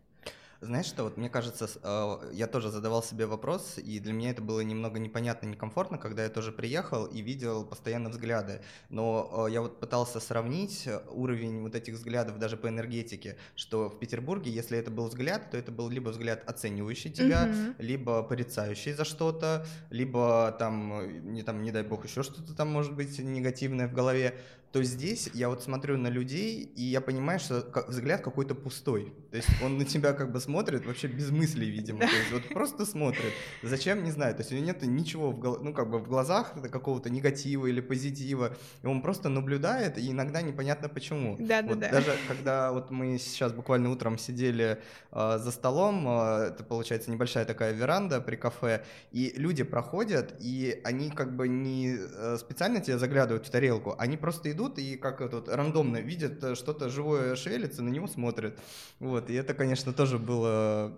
Знаешь что, вот мне кажется, а, я тоже задавал себе вопрос, и для меня это было немного непонятно, некомфортно, когда я тоже приехал и видел постоянно взгляды. Но а, я вот пытался сравнить уровень вот этих взглядов даже по энергетике, что в Петербурге, если это был взгляд, то это был либо взгляд оценивающий тебя, угу. либо порицающий за что-то, либо там, не там, не дай бог, еще что-то там может быть негативное в голове то здесь я вот смотрю на людей, и я понимаю, что взгляд какой-то пустой. То есть он на тебя как бы смотрит вообще без мыслей, видимо. То есть вот просто смотрит. Зачем, не знаю. То есть у него нет ничего в, ну, как бы в глазах какого-то негатива или позитива. И он просто наблюдает, и иногда непонятно почему. Да, вот да, да. Даже когда вот мы сейчас буквально утром сидели э, за столом, э, это получается небольшая такая веранда при кафе, и люди проходят, и они как бы не э, специально тебе заглядывают в тарелку, они просто идут идут и как вот рандомно видят э, что-то живое шевелится, на него смотрят. Вот, и это, конечно, тоже было,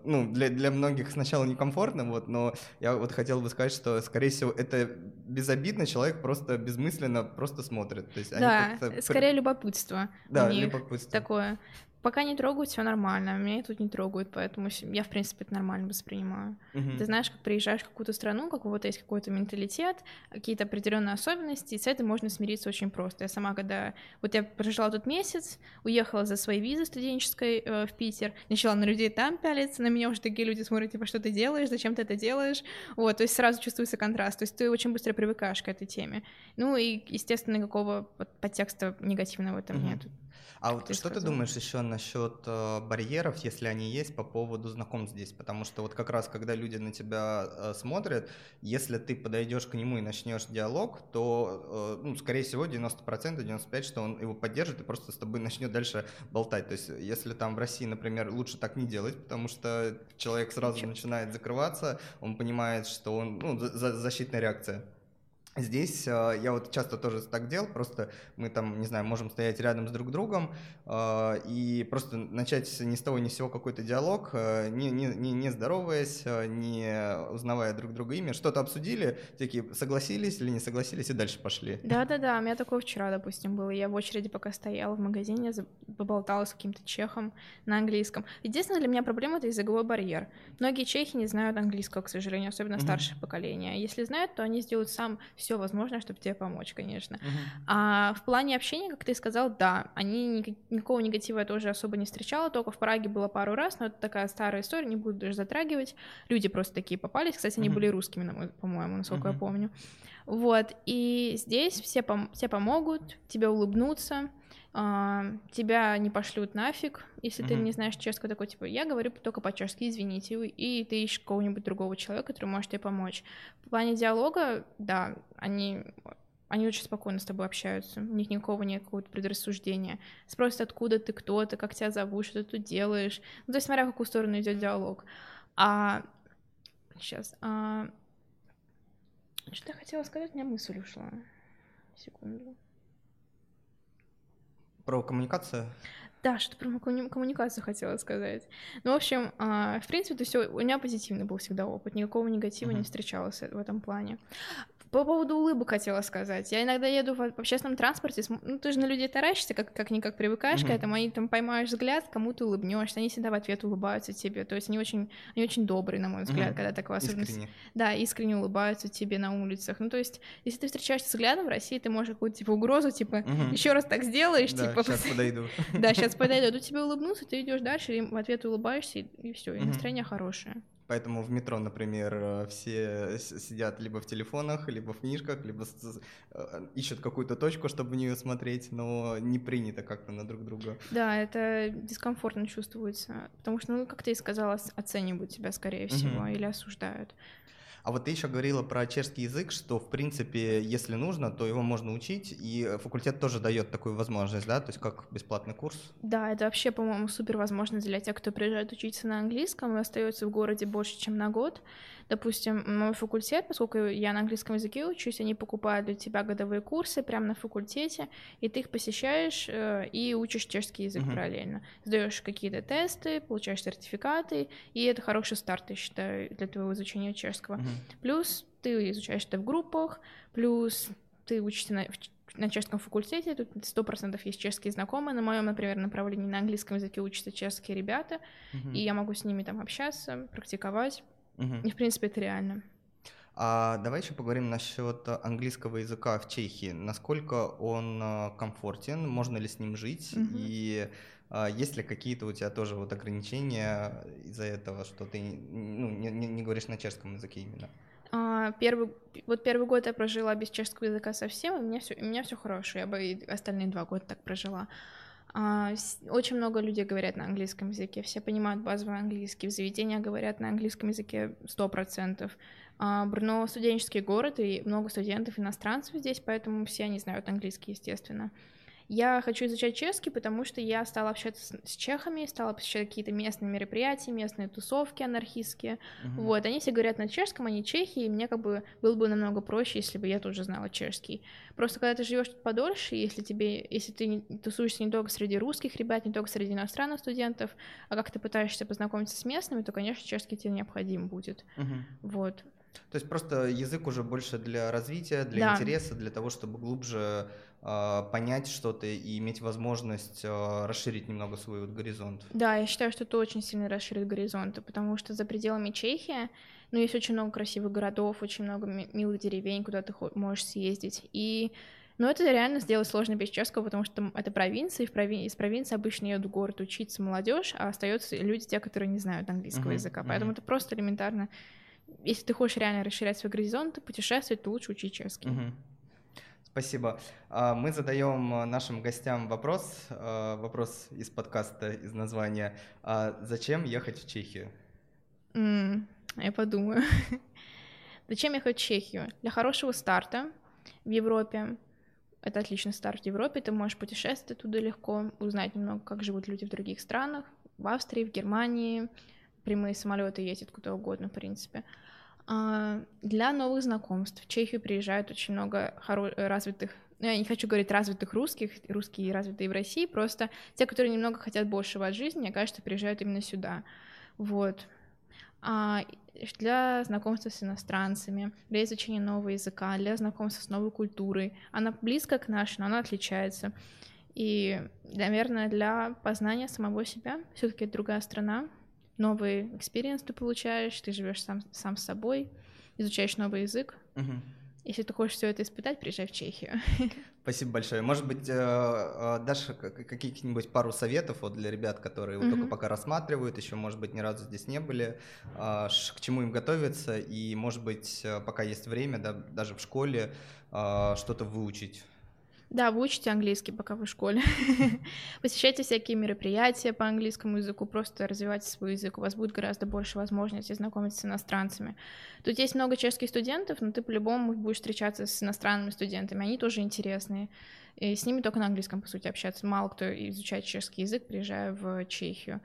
ну, для, для многих сначала некомфортно, вот, но я вот хотел бы сказать, что, скорее всего, это безобидно, человек просто безмысленно просто смотрит. То есть да, скорее любопытство. Да, любопытство. Такое. Пока не трогают, все нормально. Меня тут не трогают, поэтому я, в принципе, это нормально воспринимаю. Uh-huh. Ты знаешь, как приезжаешь в какую-то страну, как у кого-то есть какой-то менталитет, какие-то определенные особенности, и с этим можно смириться очень просто. Я сама, когда... Вот я прожила тут месяц, уехала за своей визой студенческой э, в Питер, начала на людей там пялиться, на меня уже такие люди смотрят, типа, что ты делаешь, зачем ты это делаешь? Вот, то есть сразу чувствуется контраст, то есть ты очень быстро привыкаешь к этой теме. Ну и, естественно, никакого подтекста негативного в этом uh-huh. нет. А вот что ты думаешь еще насчет э, барьеров, если они есть, по поводу знакомств здесь? Потому что вот как раз, когда люди на тебя э, смотрят, если ты подойдешь к нему и начнешь диалог, то, э, ну, скорее всего, 90%, 95%, что он его поддержит и просто с тобой [LAUGHS] начнет дальше болтать. То есть, если там в России, например, лучше так не делать, потому что человек сразу начинает закрываться, он понимает, что он, ну, за, защитная реакция. Здесь э, я вот часто тоже так делал, просто мы там, не знаю, можем стоять рядом с друг другом э, и просто начать ни с того ни с сего какой-то диалог, э, не, не, не, не здороваясь, не узнавая друг друга имя, что-то обсудили, такие согласились или не согласились и дальше пошли. Да-да-да, у меня такое вчера, допустим, было. Я в очереди пока стояла в магазине, поболтала с каким-то чехом на английском. Единственное для меня проблема — это языковой барьер. Многие чехи не знают английского, к сожалению, особенно старшее поколение. Если знают, то они сделают сам все возможное, чтобы тебе помочь, конечно. Uh-huh. А в плане общения, как ты сказал, да, они никакого негатива я тоже особо не встречала, только в Праге было пару раз, но это такая старая история, не буду даже затрагивать. Люди просто такие попались, кстати, они uh-huh. были русскими, по-моему, насколько uh-huh. я помню. Вот, и здесь все, пом- все помогут, тебе улыбнутся, тебя не пошлют нафиг, если mm-hmm. ты не знаешь чешского, такой, типа, я говорю только по-чешски, извините, и ты ищешь кого-нибудь другого человека, который может тебе помочь. В плане диалога, да, они они очень спокойно с тобой общаются, у них никакого нет какого-то предрассуждения. Спросят, откуда ты, кто ты, как тебя зовут, что ты тут делаешь. Ну, то есть, смотря в какую сторону идет диалог. А сейчас. А... Что я хотела сказать, у меня мысль ушла. Секунду. Про коммуникацию? Да, что-то про коммуникацию хотела сказать. Ну, в общем, а, в принципе, то все у меня позитивный был всегда опыт, никакого негатива uh-huh. не встречалось в этом плане. По поводу улыбок хотела сказать. Я иногда еду в, в общественном транспорте, ну ты же на людей таращишься, как, как-никак привыкаешь mm-hmm. к этому, они там поймаешь взгляд, кому-то улыбнешься, они всегда в ответ улыбаются тебе. То есть они очень, они очень добрые, на мой взгляд, mm-hmm. когда такое особенно... Искренне. Да, искренне улыбаются тебе на улицах. Ну, то есть, если ты встречаешься взглядом в России, ты можешь какую-то типа угрозу, типа, mm-hmm. еще раз так сделаешь, да, типа. Сейчас подойду. [LAUGHS] Да, сейчас подойду. Тут тебе улыбнуться, ты идешь дальше, и в ответ улыбаешься, и все, и настроение хорошее. Поэтому в метро, например, э, все сидят либо в телефонах, либо в книжках, либо э, ищут какую-то точку, чтобы в нее смотреть, но не принято как-то на друг друга. Да, это дискомфортно чувствуется, потому что, ну, как ты и сказала, оценивают тебя, скорее всего, угу. или осуждают. А вот ты еще говорила про чешский язык, что, в принципе, если нужно, то его можно учить, и факультет тоже дает такую возможность, да, то есть как бесплатный курс? Да, это вообще, по-моему, супер возможность для тех, кто приезжает учиться на английском и остается в городе больше, чем на год. Допустим, мой факультет, поскольку я на английском языке учусь, они покупают для тебя годовые курсы прямо на факультете, и ты их посещаешь э, и учишь чешский язык uh-huh. параллельно. Сдаешь какие-то тесты, получаешь сертификаты, и это хороший старт, я считаю, для твоего изучения чешского. Uh-huh. Плюс ты изучаешь это в группах, плюс ты учишься на, на чешском факультете, тут сто процентов есть чешские знакомые. На моем, например, направлении на английском языке учатся чешские ребята, uh-huh. и я могу с ними там общаться, практиковать. Угу. И, в принципе, это реально. А давай еще поговорим насчет английского языка в Чехии. Насколько он а, комфортен, можно ли с ним жить, угу. и а, есть ли какие-то у тебя тоже вот ограничения из-за этого, что ты ну, не, не, не говоришь на чешском языке именно? А, первый, вот первый год я прожила без чешского языка совсем, и у меня все, у меня все хорошо, я бы и остальные два года так прожила. А, очень много людей говорят на английском языке, все понимают базовый английский, в заведениях говорят на английском языке 100%. А, Брно студенческий город, и много студентов иностранцев здесь, поэтому все они знают английский, естественно. Я хочу изучать чешский, потому что я стала общаться с, с чехами, стала посещать какие-то местные мероприятия, местные тусовки анархистские. Uh-huh. Вот, они все говорят на чешском, они чехи, и мне как бы было бы намного проще, если бы я тоже знала чешский. Просто когда ты живешь тут подольше, если тебе, если ты не, тусуешься не только среди русских ребят, не только среди иностранных студентов, а как ты пытаешься познакомиться с местными, то, конечно, чешский тебе необходим будет. Uh-huh. Вот. То есть просто язык уже больше для развития, для да. интереса, для того, чтобы глубже понять что-то и иметь возможность э, расширить немного свой вот горизонт. Да, я считаю, что это очень сильно расширит горизонты, потому что за пределами Чехии, ну, есть очень много красивых городов, очень много милых деревень, куда ты можешь съездить. И но это реально сделать сложно без чешского, потому что это провинция, и в прови... из провинции обычно едут в город учиться молодежь, а остаются люди, те, которые не знают английского uh-huh, языка. Поэтому uh-huh. это просто элементарно если ты хочешь реально расширять свой горизонт, путешествовать, то лучше учить чешский. Угу. Спасибо. А, мы задаем нашим гостям вопрос, а, вопрос из подкаста, из названия. А зачем ехать в Чехию? Mm, я подумаю. [LAUGHS] Зачем ехать в Чехию? Для хорошего старта в Европе. Это отличный старт в Европе, ты можешь путешествовать туда легко, узнать немного, как живут люди в других странах, в Австрии, в Германии, прямые самолеты ездят куда угодно, в принципе. А, для новых знакомств в Чехию приезжают очень много хоро- развитых ну, я не хочу говорить развитых русских, русские развитые в России, просто те, которые немного хотят большего от жизни, мне кажется, приезжают именно сюда. Вот. А для знакомства с иностранцами, для изучения нового языка, для знакомства с новой культурой. Она близко к нашей, но она отличается. И, наверное, для познания самого себя, все-таки другая страна, новый experience ты получаешь, ты живешь сам, сам с собой, изучаешь новый язык. Угу. Если ты хочешь все это испытать, приезжай в Чехию. [LAUGHS] Спасибо большое. Может быть, э, э, дашь каких-нибудь пару советов вот для ребят, которые mm-hmm. только пока рассматривают, еще, может быть, ни разу здесь не были, а, к чему им готовиться, и, может быть, э, пока есть время, да, даже в школе что-то выучить да, вы учите английский, пока вы в школе. [LAUGHS] Посещайте всякие мероприятия по английскому языку, просто развивайте свой язык. У вас будет гораздо больше возможностей знакомиться с иностранцами. Тут есть много чешских студентов, но ты по-любому будешь встречаться с иностранными студентами, они тоже интересные. И с ними только на английском, по сути, общаться. Мало кто изучает чешский язык, приезжая в Чехию.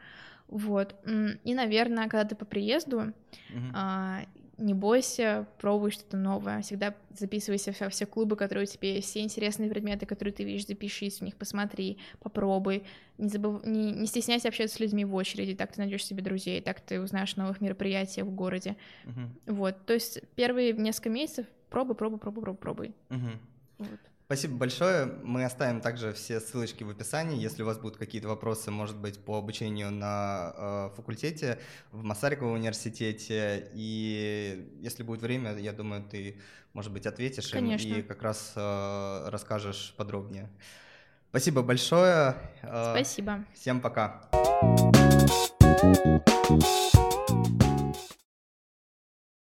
Вот. И, наверное, когда ты по приезду, uh-huh не бойся, пробуй что-то новое, всегда записывайся во все клубы, которые у тебя есть, все интересные предметы, которые ты видишь, запишись в них, посмотри, попробуй, не, забыв... не, не стесняйся общаться с людьми в очереди, так ты найдешь себе друзей, так ты узнаешь новых мероприятий в городе, uh-huh. вот, то есть первые несколько месяцев пробуй, пробуй, пробуй, пробуй, пробуй. Uh-huh. Вот. Спасибо большое. Мы оставим также все ссылочки в описании. Если у вас будут какие-то вопросы, может быть, по обучению на э, факультете в Масариковом университете. И если будет время, я думаю, ты, может быть, ответишь им и как раз э, расскажешь подробнее. Спасибо большое. Э, Спасибо. Всем пока.